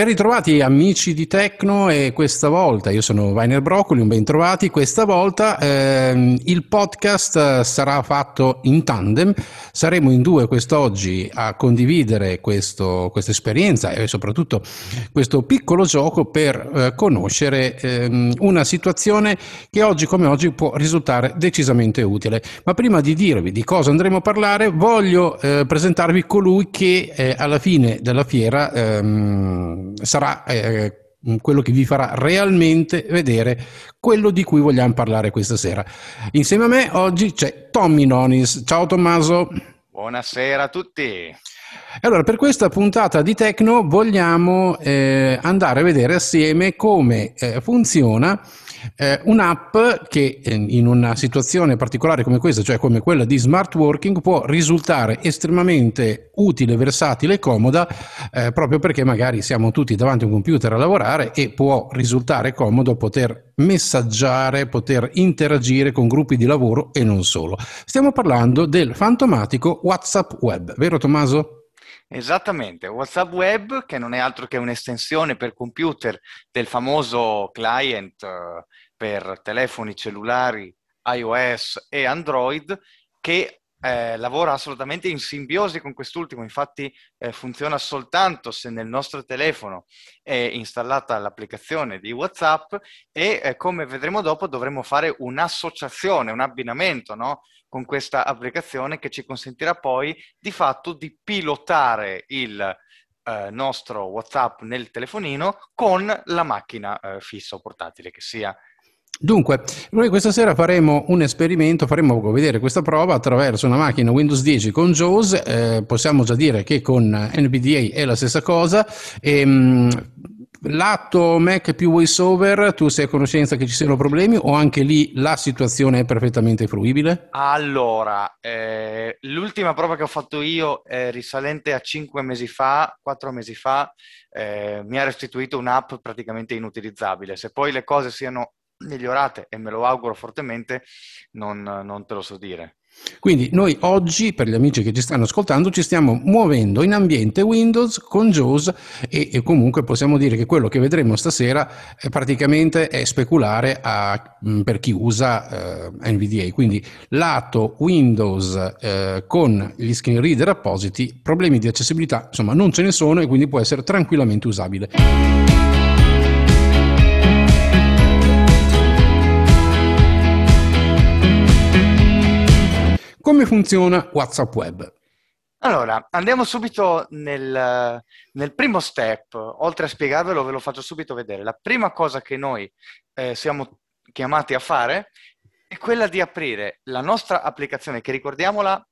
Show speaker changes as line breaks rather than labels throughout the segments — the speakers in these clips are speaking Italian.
Ben ritrovati amici di Tecno e questa volta io sono Vainer Broccoli, un ben trovati. Questa volta ehm, il podcast sarà fatto in tandem, saremo in due quest'oggi a condividere questa esperienza e soprattutto questo piccolo gioco per eh, conoscere ehm, una situazione che oggi come oggi può risultare decisamente utile. Ma prima di dirvi di cosa andremo a parlare voglio eh, presentarvi colui che eh, alla fine della fiera ehm, sarà eh, quello che vi farà realmente vedere quello di cui vogliamo parlare questa sera. Insieme a me oggi c'è Tommy Nonis. Ciao Tommaso.
Buonasera a tutti.
Allora, per questa puntata di Tecno vogliamo eh, andare a vedere assieme come eh, funziona eh, un'app che eh, in una situazione particolare come questa, cioè come quella di smart working, può risultare estremamente utile, versatile e comoda eh, proprio perché magari siamo tutti davanti a un computer a lavorare e può risultare comodo poter messaggiare, poter interagire con gruppi di lavoro e non solo. Stiamo parlando del fantomatico WhatsApp Web, vero Tommaso?
Esattamente, WhatsApp Web che non è altro che un'estensione per computer del famoso client uh, per telefoni cellulari iOS e Android che eh, lavora assolutamente in simbiosi con quest'ultimo, infatti eh, funziona soltanto se nel nostro telefono è installata l'applicazione di WhatsApp e eh, come vedremo dopo dovremo fare un'associazione, un abbinamento no? con questa applicazione che ci consentirà poi di fatto di pilotare il eh, nostro WhatsApp nel telefonino con la macchina eh, fissa o portatile che sia.
Dunque, noi questa sera faremo un esperimento, faremo vedere questa prova attraverso una macchina Windows 10 con JAWS, eh, possiamo già dire che con NVDA è la stessa cosa. E, mh, Lato Mac più VoiceOver, tu sei a conoscenza che ci siano problemi o anche lì la situazione è perfettamente fruibile?
Allora, eh, l'ultima prova che ho fatto io è risalente a 5 mesi fa, 4 mesi fa, eh, mi ha restituito un'app praticamente inutilizzabile. Se poi le cose siano migliorate e me lo auguro fortemente, non, non te lo so dire.
Quindi noi oggi, per gli amici che ci stanno ascoltando, ci stiamo muovendo in ambiente Windows con JAWS e, e comunque possiamo dire che quello che vedremo stasera è praticamente è speculare a, mm, per chi usa eh, NVDA. Quindi lato Windows eh, con gli screen reader appositi, problemi di accessibilità insomma non ce ne sono e quindi può essere tranquillamente usabile. Come funziona WhatsApp Web?
Allora, andiamo subito nel, nel, primo step. Oltre a spiegarvelo, ve lo faccio subito vedere. La prima cosa che noi eh, siamo chiamati a fare è quella di aprire la nostra applicazione, che ricordiamola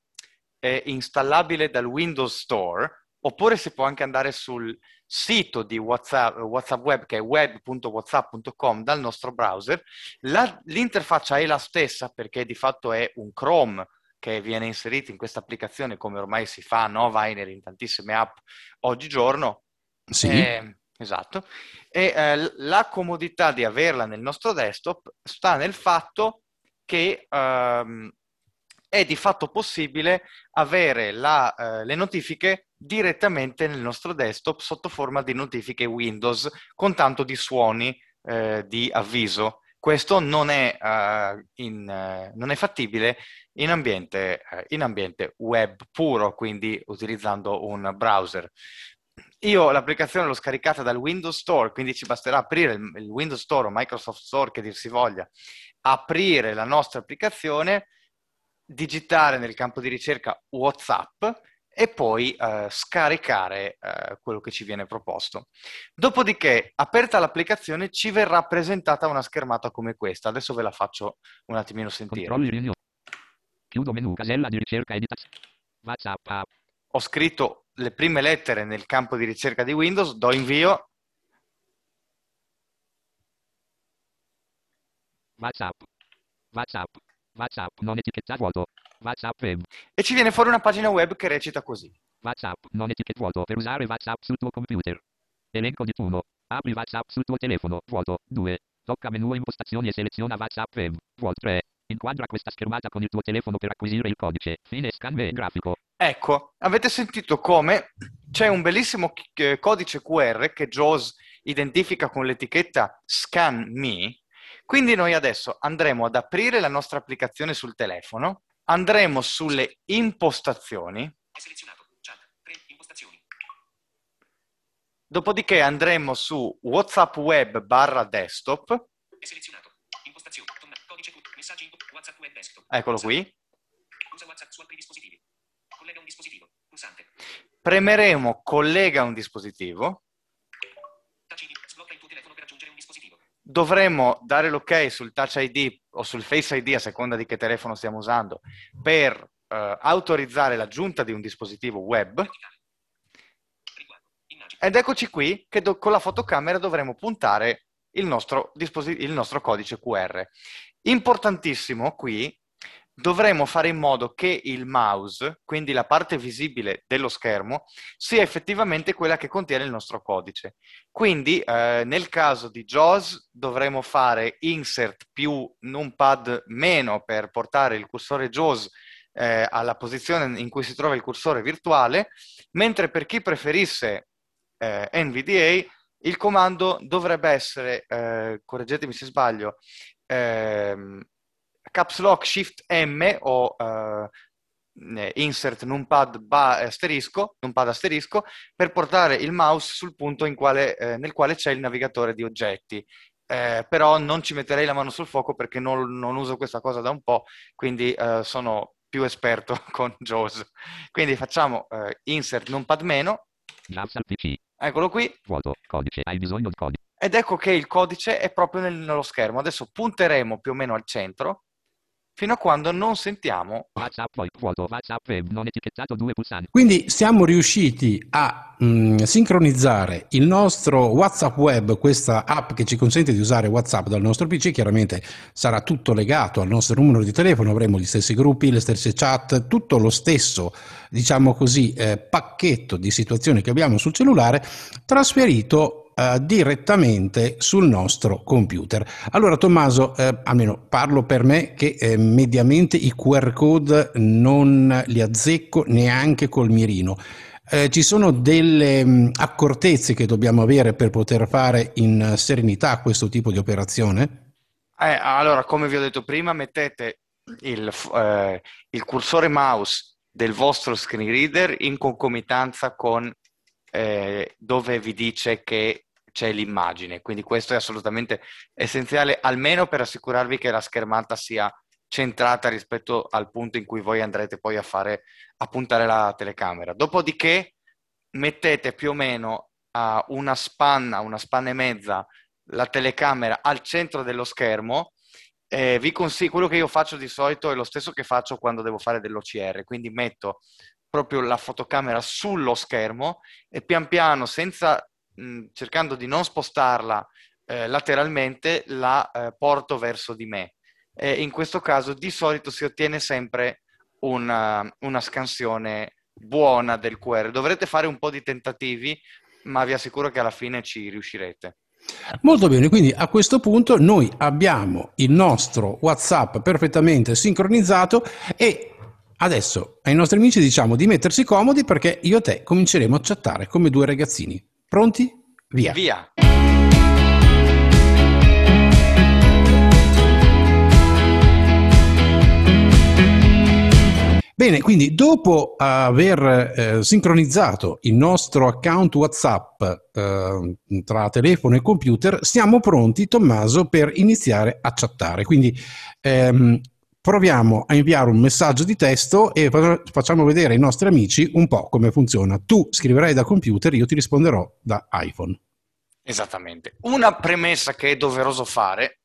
è installabile dal Windows Store, oppure si può anche andare sul sito di WhatsApp, WhatsApp Web, che è web.whatsapp.com, dal nostro browser. La, l'interfaccia è la stessa perché di fatto è un Chrome che viene inserito in questa applicazione come ormai si fa, no, Viner in tantissime app oggigiorno.
Sì.
Eh, esatto. E eh, la comodità di averla nel nostro desktop sta nel fatto che ehm, è di fatto possibile avere la, eh, le notifiche direttamente nel nostro desktop sotto forma di notifiche Windows con tanto di suoni eh, di avviso. Questo non è, uh, in, uh, non è fattibile in ambiente, uh, in ambiente, web puro, quindi utilizzando un browser. Io l'applicazione l'ho scaricata dal Windows Store, quindi ci basterà aprire il, il Windows Store o Microsoft Store, che dir si voglia, aprire la nostra applicazione, digitare nel campo di ricerca WhatsApp e poi eh, scaricare eh, quello che ci viene proposto. Dopodiché, aperta l'applicazione, ci verrà presentata una schermata come questa. Adesso ve la faccio un attimino sentire. Controlli Chiudo menu, casella di ricerca edita. WhatsApp. Ho scritto le prime lettere nel campo di ricerca di Windows, do invio. WhatsApp. WhatsApp. WhatsApp non etichetta vuoto. WhatsApp web. E ci viene fuori una pagina web che recita così. WhatsApp, non etichetta vuoto per usare WhatsApp sul tuo computer. Elenco di 1. Apri WhatsApp sul tuo telefono. Vuoto. 2. Tocca menu impostazioni e seleziona WhatsApp web. Vuoto 3. Inquadra questa schermata con il tuo telefono per acquisire il codice. Fine scan e grafico. Ecco, avete sentito come c'è un bellissimo eh, codice QR che JAWS identifica con l'etichetta Scan Me. Quindi noi adesso andremo ad aprire la nostra applicazione sul telefono, andremo sulle impostazioni. Dopodiché andremo su WhatsApp Web barra desktop. Eccolo qui. Usa WhatsApp su altri dispositivi. Collega un dispositivo. Pulsante. Premeremo collega un dispositivo. Sblocca il tuo telefono per aggiungere un dispositivo. Dovremo dare l'ok sul Touch ID o sul Face ID a seconda di che telefono stiamo usando per uh, autorizzare l'aggiunta di un dispositivo web. Ed eccoci qui che do- con la fotocamera dovremo puntare il nostro, disposi- il nostro codice QR. Importantissimo qui dovremo fare in modo che il mouse, quindi la parte visibile dello schermo, sia effettivamente quella che contiene il nostro codice. Quindi eh, nel caso di JAWS dovremo fare insert più numpad meno per portare il cursore JAWS eh, alla posizione in cui si trova il cursore virtuale, mentre per chi preferisse eh, NVDA il comando dovrebbe essere, eh, correggetemi se sbaglio, ehm, caps lock shift M o uh, insert numpad ba- asterisco, numpad asterisco per portare il mouse sul punto quale, eh, nel quale c'è il navigatore di oggetti. Eh, però non ci metterei la mano sul fuoco perché non, non uso questa cosa da un po', quindi eh, sono più esperto con JAWS. Quindi facciamo eh, insert numpad meno. Eccolo qui. Vuoto, codice, hai bisogno di codice. Ed ecco che il codice è proprio nel, nello schermo. Adesso punteremo più o meno al centro fino a quando non sentiamo WhatsApp, vuoto, WhatsApp web non etichettato
due pulsanti. Quindi siamo riusciti a mh, mm, sincronizzare il nostro WhatsApp web, questa app che ci consente di usare WhatsApp dal nostro PC, chiaramente sarà tutto legato al nostro numero di telefono, avremo gli stessi gruppi, le stesse chat, tutto lo stesso, diciamo così, eh, pacchetto di situazioni che abbiamo sul cellulare trasferito eh, direttamente sul nostro computer. Allora Tommaso, eh, almeno parlo per me che eh, mediamente i QR code non li azzecco neanche col mirino. Eh, ci sono delle mh, mm, accortezze che dobbiamo avere per poter fare in serenità questo tipo di operazione?
Eh, allora, come vi ho detto prima, mettete il, eh, il cursore mouse del vostro screen reader in concomitanza con eh, dove vi dice che c'è l'immagine, quindi questo è assolutamente essenziale, almeno per assicurarvi che la schermata sia centrata rispetto al punto in cui voi andrete poi a fare a puntare la telecamera. Dopodiché mettete più o meno a una spanna, una spanna e mezza la telecamera al centro dello schermo. Eh, vi consiglio, quello che io faccio di solito è lo stesso che faccio quando devo fare dell'OCR, quindi metto proprio la fotocamera sullo schermo e pian piano, senza cercando di non spostarla eh, lateralmente, la eh, porto verso di me. E in questo caso di solito si ottiene sempre una, una scansione buona del QR. Dovrete fare un po' di tentativi, ma vi assicuro che alla fine ci riuscirete.
Molto bene, quindi a questo punto noi abbiamo il nostro WhatsApp perfettamente sincronizzato e adesso ai nostri amici diciamo di mettersi comodi perché io e te cominceremo a chattare come due ragazzini. Pronti? Via. Via. Bene, quindi dopo aver eh, sincronizzato il nostro account WhatsApp eh, tra telefono e computer, siamo pronti, Tommaso, per iniziare a chattare. Quindi ehm, proviamo a inviare un messaggio di testo e facciamo vedere ai nostri amici un po' come funziona. Tu scriverai da computer, io ti risponderò da iPhone.
Esattamente. Una premessa che è doveroso fare,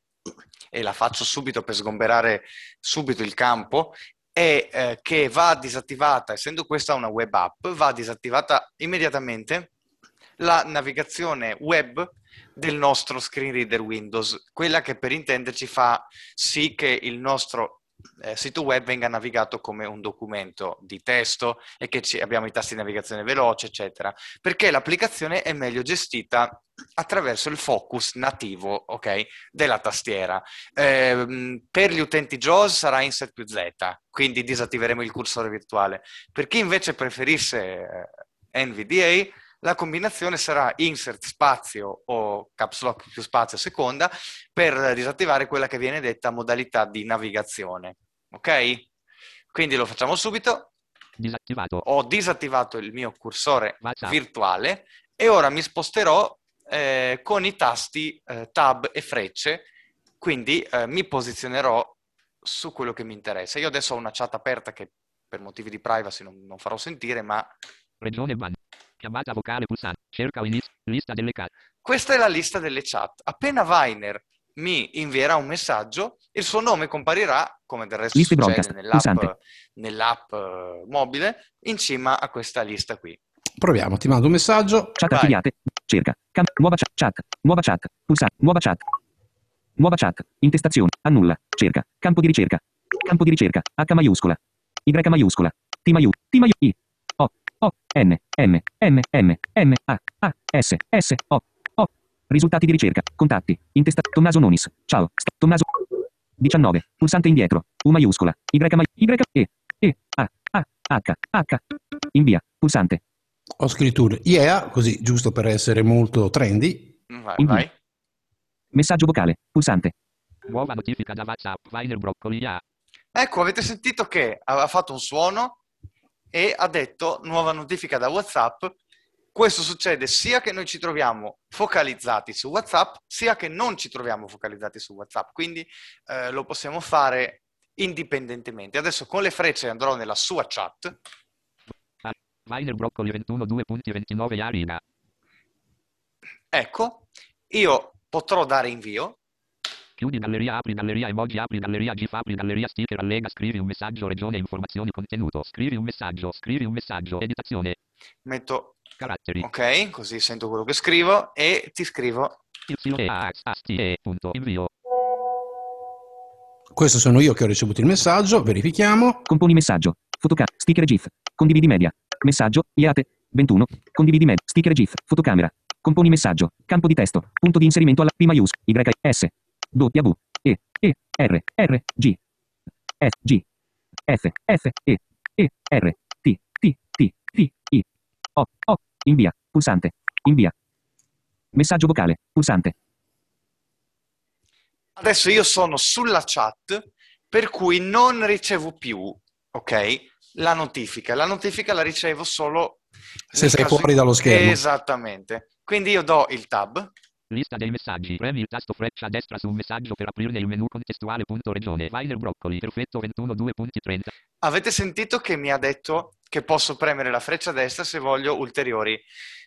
e la faccio subito per sgomberare subito il campo, è eh, che va disattivata, essendo questa una web app, va disattivata immediatamente la navigazione web del nostro screen reader Windows, quella che per intenderci fa sì che il nostro eh, sito web venga navigato come un documento di testo e che ci, abbiamo i tasti di navigazione veloce, eccetera, perché l'applicazione è meglio gestita attraverso il focus nativo okay, della tastiera. Eh, per gli utenti JAWS sarà Insert più Z, quindi disattiveremo il cursore virtuale. Per chi invece preferisse eh, NVDA, la combinazione sarà insert spazio o caps lock più spazio seconda per disattivare quella che viene detta modalità di navigazione. Ok? Quindi lo facciamo subito.
Disattivato.
Ho disattivato il mio cursore WhatsApp. virtuale e ora mi sposterò eh, con i tasti eh, tab e frecce, quindi eh, mi posizionerò su quello che mi interessa. Io adesso ho una chat aperta che per motivi di privacy non, non farò sentire, ma...
Regione ban. Chiamata vocale pulsante. Cerca in list, lista delle chat.
Questa è la lista delle chat. Appena Viner mi invierà un messaggio, il suo nome comparirà, come del resto lista succede nell'app, nell'app uh, mobile, in cima a questa lista qui.
Proviamo, ti mando un messaggio.
Chat Vai. archiviate. Cerca. Cam- nuova chat. Chat. Nuova chat. Pulsante. Nuova chat. Nuova chat. Intestazione. Annulla. Cerca. Campo di ricerca. Campo di ricerca. H maiuscola. Y maiuscola. T maiuscola. T maiuscola. I. O, N, M, M, M, M, A, A, S, S, O, O. Risultati di ricerca. Contatti. Intesta. Tommaso Nonis. Ciao. Tommaso. 19. Pulsante indietro. U maiuscola. Y, Y, E, E, A, A, H, H. Invia. Pulsante.
Ho scritto un yeah, così giusto per essere molto trendy.
Vai, Invia. vai.
Messaggio vocale. Pulsante. Nuova notifica da WhatsApp. Viner Broccoli. Yeah.
Ecco, avete sentito che ha fatto un suono e ha detto nuova notifica da WhatsApp. Questo succede sia che noi ci troviamo focalizzati su WhatsApp, sia che non ci troviamo focalizzati su WhatsApp. Quindi eh, lo possiamo fare indipendentemente. Adesso con le frecce andrò nella sua chat.
Viner Broccoli 21 2.29 Arina.
Ecco, io potrò dare invio
Chiudi galleria, apri galleria, emoji, apri galleria, GIF, apri galleria, sticker, allega, scrivi un messaggio, regione, informazioni, contenuto, scrivi un messaggio, scrivi un messaggio, editazione.
Metto
caratteri.
Ok, così sento quello che scrivo e ti scrivo.
Invio.
Questo sono io che ho ricevuto il messaggio, verifichiamo.
Componi messaggio, fotocamera, sticker GIF, condividi media, messaggio, IATE, 21, condividi media, sticker GIF, fotocamera, componi messaggio, campo di testo, punto di inserimento alla prima use, Y, S, W E E R R G S G F F E E R T T T T I O O invia pulsante invia messaggio vocale pulsante.
Adesso io sono sulla chat per cui non ricevo più ok la notifica. La notifica la ricevo solo
se sei fuori dallo schermo.
Esattamente. Quindi io do il tab
Lista dei messaggi. Premi il tasto freccia a destra su un messaggio per aprirne il menu contestuale. Punto regione. Viner broccoli. Perfetto 21 2.30.
Avete sentito che mi ha detto che posso premere la freccia a destra se voglio ulteriori,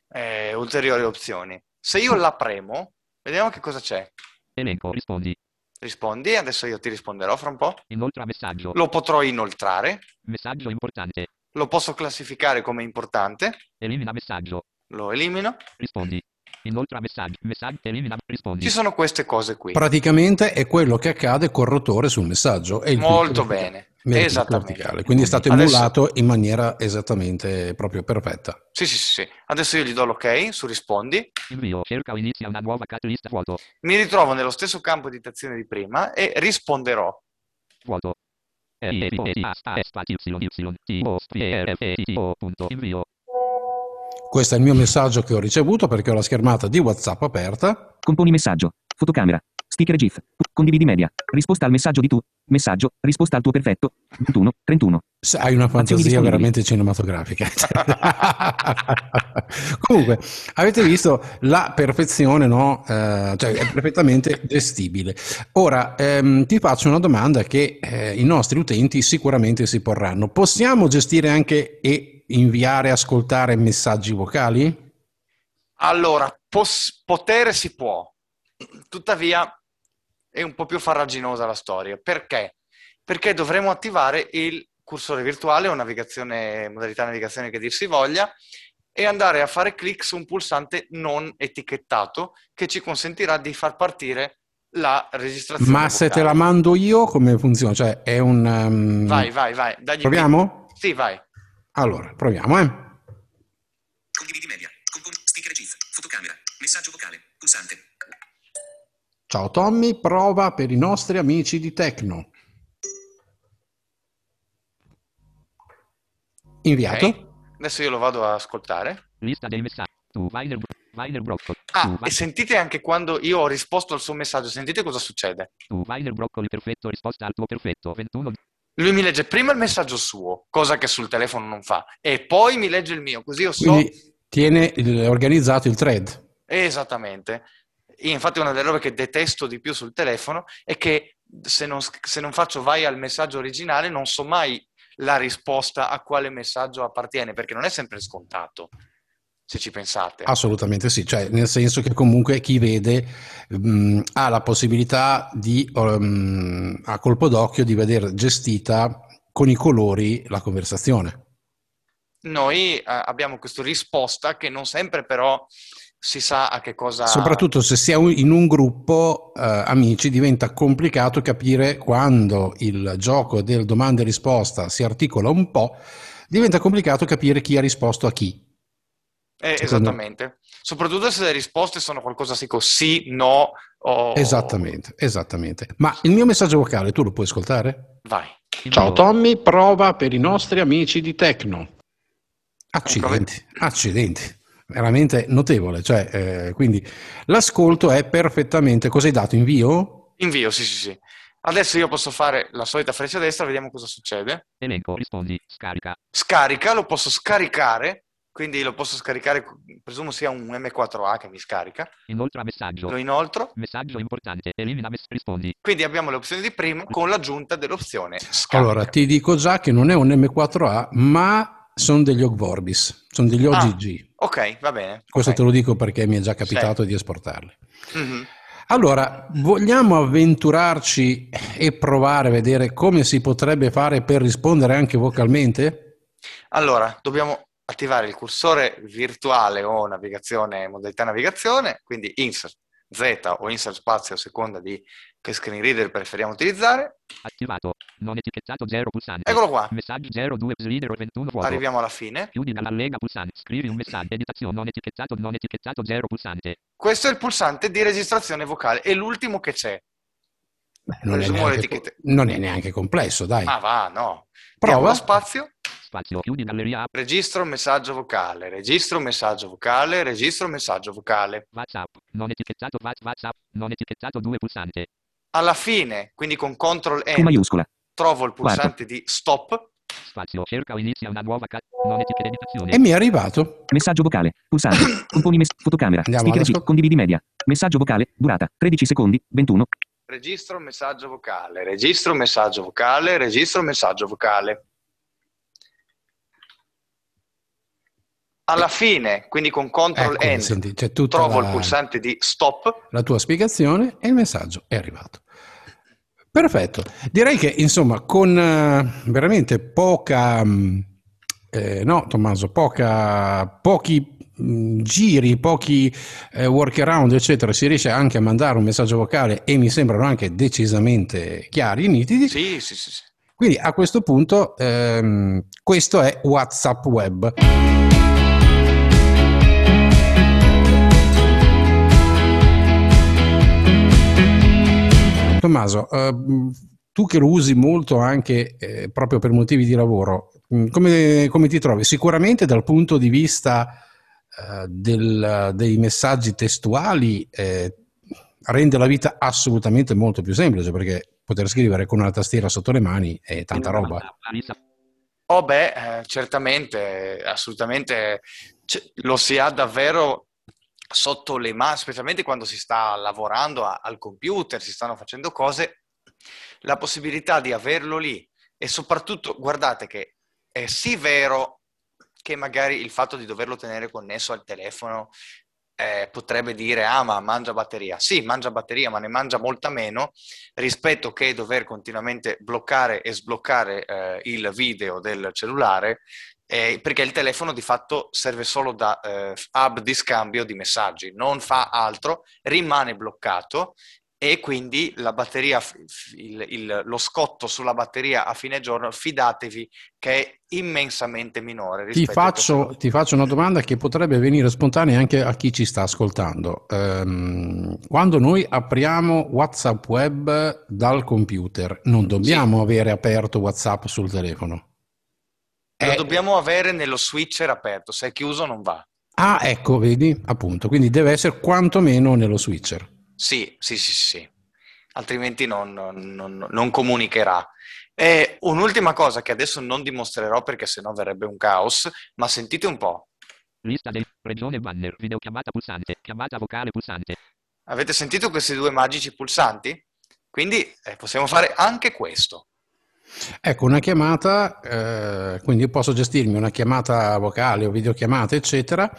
eh, ulteriori opzioni. Se io la premo, vediamo che cosa c'è.
Elenco, rispondi.
Rispondi, adesso io ti risponderò fra un po'.
Inoltra messaggio.
Lo potrò inoltrare.
Messaggio importante.
Lo posso classificare come importante.
Elimina messaggio.
Lo elimino.
Rispondi. Inoltre messaggi, messaggi, elimina, rispondi.
Ci sono queste cose qui.
Praticamente è quello che accade col rotore sul messaggio.
Molto bene. Esattamente.
Verticale. Quindi è stato emulato Adesso... in maniera esattamente proprio perfetta.
Sì, sì, sì. Adesso io gli do l'ok su rispondi.
Invio, cerca o inizia una nuova catalista vuoto.
Mi ritrovo nello stesso campo di azione di prima e risponderò.
Vuoto. Invio.
Questo è il mio messaggio che ho ricevuto perché ho la schermata di WhatsApp aperta.
Componi messaggio, fotocamera, sticker GIF, condividi media, risposta al messaggio di tu, messaggio, risposta al tuo perfetto, 21, 31.
Hai una fantasia veramente cinematografica. Comunque, avete visto la perfezione, no? Eh, cioè è perfettamente gestibile. Ora, ehm, ti faccio una domanda che eh, i nostri utenti sicuramente si porranno. Possiamo gestire anche e inviare e ascoltare messaggi vocali?
Allora, pos- potere si può, tuttavia è un po' più farraginosa la storia. Perché? Perché dovremo attivare il cursore virtuale o navigazione, modalità navigazione che dir si voglia e andare a fare clic su un pulsante non etichettato che ci consentirà di far partire la registrazione.
Ma se te la mando io, come funziona? Cioè, è un. Um...
Vai, vai, vai. Dagli
proviamo?
Sì, vai.
Allora, proviamo, eh.
Condividi media. Compon- speaker GIF. Fotocamera. Messaggio vocale. Pulsante.
Ciao Tommy, prova per i nostri amici di Tecno. Inviato.
Okay. Adesso io lo vado a ascoltare.
Lista dei messaggi. Tu, Weiler, Weiler Broccoli.
Ah, e sentite anche quando io ho risposto al suo messaggio, sentite cosa succede.
Tu, Weiler Broccoli, perfetto, risposta al tuo perfetto, 21.
Lui mi legge prima il messaggio suo, cosa che sul telefono non fa, e poi mi legge il mio, così io so...
Quindi tiene il, organizzato il thread.
Esattamente. Io infatti una delle robe che detesto di più sul telefono è che se non, se non faccio vai al messaggio originale non so mai la risposta a quale messaggio appartiene, perché non è sempre scontato se ci pensate.
Assolutamente sì, cioè nel senso che comunque chi vede mh, ha la possibilità di, um, a colpo d'occhio, di vedere gestita con i colori la conversazione.
Noi eh, abbiamo questa risposta che non sempre però si sa a che cosa...
Soprattutto se si è in un gruppo eh, amici diventa complicato capire quando il gioco del domanda e risposta si articola un po', diventa complicato capire chi ha risposto a chi.
Eh, esattamente. Soprattutto se le risposte sono qualcosa tipo sì, no o...
Esattamente, esattamente. Ma il mio messaggio vocale tu lo puoi ascoltare?
Vai.
Ciao Tommy, prova per i nostri amici di Tecno. Accidenti, accidenti. Veramente notevole. Cioè, eh, quindi l'ascolto è perfettamente... Cosa hai dato? Invio?
Invio, sì, sì, sì. Adesso io posso fare la solita freccia destra, vediamo cosa succede.
Elenco, rispondi, scarica.
Scarica, lo posso scaricare quindi lo posso scaricare, presumo sia un M4A che mi scarica.
Inoltre messaggio.
Lo inoltro.
Messaggio importante, elimina mess- rispondi.
Quindi abbiamo le opzioni di prima con l'aggiunta dell'opzione scarica.
Allora, ti dico già che non è un M4A, ma sono degli Ogvorbis, sono degli OGG.
Ah, ok, va bene.
Questo
okay.
te lo dico perché mi è già capitato sì. di esportarli. Mm-hmm. Allora, vogliamo avventurarci e provare a vedere come si potrebbe fare per rispondere anche vocalmente?
Allora, dobbiamo attivare il cursore virtuale o navigazione, modalità navigazione, quindi insert Z o insert spazio a seconda di che screen reader preferiamo utilizzare.
Attivato, non etichettato 0 pulsante.
Eccolo qua.
Messaggio 02 leader 21 vuoto.
Arriviamo alla fine.
Chiudi dalla lega pulsante, scrivi un messaggio, editazione non etichettato, non etichettato 0 pulsante.
Questo è il pulsante di registrazione vocale, è l'ultimo che c'è.
Beh, non, è neanche, non, è neanche, complesso, dai.
Ma va, no.
Prova.
spazio.
Spazio, chiudi galleria.
Registro messaggio vocale, registro messaggio vocale, registro messaggio vocale.
WhatsApp, non etichettato WhatsApp, non etichettato 2 pulsante.
Alla fine, quindi con CTRL N,
Con maiuscola.
trovo il pulsante
Quarto.
di stop.
Spazio, cerca o inizia una nuova ca- non etichetta editazione.
E mi è arrivato.
Messaggio vocale. Pulsante. Componi mess- fotocamera.
Andiamo,
Sticker
adesso.
G. Condividi media. Messaggio vocale. Durata. 13 secondi. 21.
Registro messaggio vocale, registro messaggio vocale, registro messaggio vocale. Alla fine, quindi con CTRL
Ecco,
N,
senti, c'è
trovo
la,
il pulsante di stop.
la tua spiegazione e il messaggio è arrivato. Perfetto. Direi che insomma con eh, veramente poca, mh, eh, no Tommaso, poca, pochi mh, giri, pochi eh, workaround eccetera, si riesce anche a mandare un messaggio vocale e mi sembrano anche decisamente chiari, nitidi.
Sì, sì, sì. sì.
Quindi a questo punto ehm, questo è WhatsApp Web. Tommaso, eh, tu che lo usi molto anche eh, proprio per motivi di lavoro, mh, come, come ti trovi? Sicuramente dal punto di vista eh, del- dei messaggi testuali eh, rende la vita assolutamente molto più semplice perché poter scrivere con una tastiera sotto le mani è tanta roba.
Oh beh, eh, certamente, assolutamente lo si ha davvero sotto le mani, specialmente quando si sta lavorando a- al computer, si stanno facendo cose, la possibilità di averlo lì e soprattutto guardate che è sì vero che magari il fatto di doverlo tenere connesso al telefono eh, potrebbe dire ah ma mangia batteria. Sì, mangia batteria, ma ne mangia molta meno rispetto che dover continuamente bloccare e sbloccare eh, il video del cellulare eh, perché il telefono di fatto serve solo da eh, hub di scambio di messaggi, non fa altro, rimane bloccato e quindi la batteria, il, il, lo scotto sulla batteria a fine giorno, fidatevi che è immensamente minore.
Ti faccio, ti faccio, una domanda che potrebbe venire spontanea anche a chi ci sta ascoltando. Um, quando noi apriamo WhatsApp web dal computer, non dobbiamo sì. avere aperto WhatsApp sul telefono.
Lo è... dobbiamo avere nello switcher aperto, se è chiuso non va.
Ah, ecco, vedi, appunto, quindi deve essere quantomeno nello switcher.
Sì, sì, sì, sì, altrimenti non, non, non comunicherà. E un'ultima cosa che adesso non dimostrerò perché sennò verrebbe un caos, ma sentite un po'.
Lista del regione banner, videochiamata pulsante, chiamata vocale pulsante.
Avete sentito questi due magici pulsanti? Quindi eh, possiamo fare anche questo.
Ecco, una chiamata, eh, quindi io posso gestirmi una chiamata vocale o videochiamata, eccetera,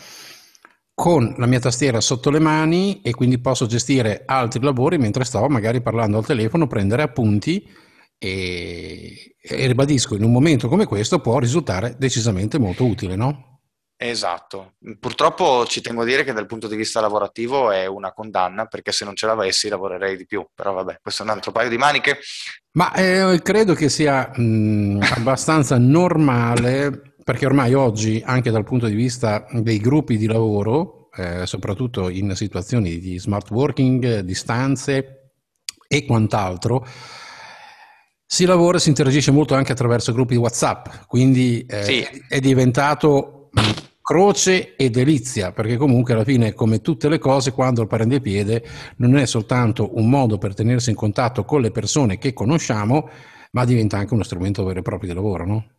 con la mia tastiera sotto le mani e quindi posso gestire altri lavori mentre sto magari parlando al telefono, prendere appunti e, e ribadisco, in un momento come questo può risultare decisamente molto utile, no?
Esatto, purtroppo ci tengo a dire che dal punto di vista lavorativo è una condanna perché se non ce l'avessi lavorerei di più, però vabbè, questo è un altro paio di maniche.
Ma eh, credo che sia mh, abbastanza normale perché ormai oggi, anche dal punto di vista dei gruppi di lavoro, eh, soprattutto in situazioni di smart working, distanze e quant'altro, si lavora e si interagisce molto anche attraverso gruppi WhatsApp, quindi eh, sì. è diventato croce e delizia, perché comunque alla fine, come tutte le cose, quando il prende piede, non è soltanto un modo per tenersi in contatto con le persone che conosciamo, ma diventa anche uno strumento vero e proprio di lavoro, no?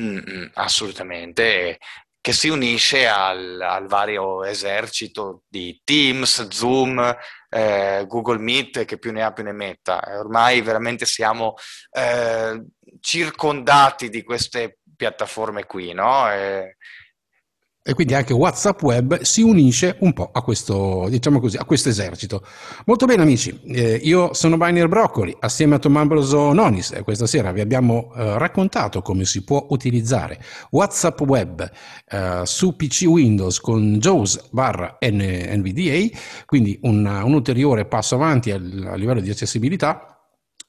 Mm, assolutamente, che si unisce al, al, vario esercito di Teams, Zoom, eh, Google Meet, che più ne ha più ne metta. Ormai veramente siamo eh, circondati di queste piattaforme qui, no?
E, e quindi anche WhatsApp Web si unisce un po' a questo, diciamo così, a questo esercito. Molto bene amici, eh, io sono Biner Broccoli assieme a Tommaso Nonis e questa sera vi abbiamo eh, raccontato come si può utilizzare WhatsApp Web eh, su PC Windows con JAWS barra NVDA, quindi un, un ulteriore passo avanti a, a livello di accessibilità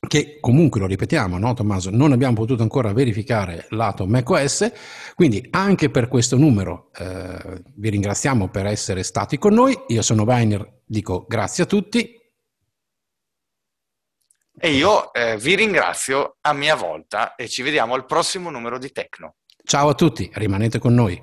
che comunque lo ripetiamo, no Tommaso, non abbiamo potuto ancora verificare lato macOS, quindi anche per questo numero eh, vi ringraziamo per essere stati con noi, io sono Weiner, dico grazie a tutti.
E io eh, vi ringrazio a mia volta e ci vediamo al prossimo numero di Tecno.
Ciao a tutti, rimanete con noi.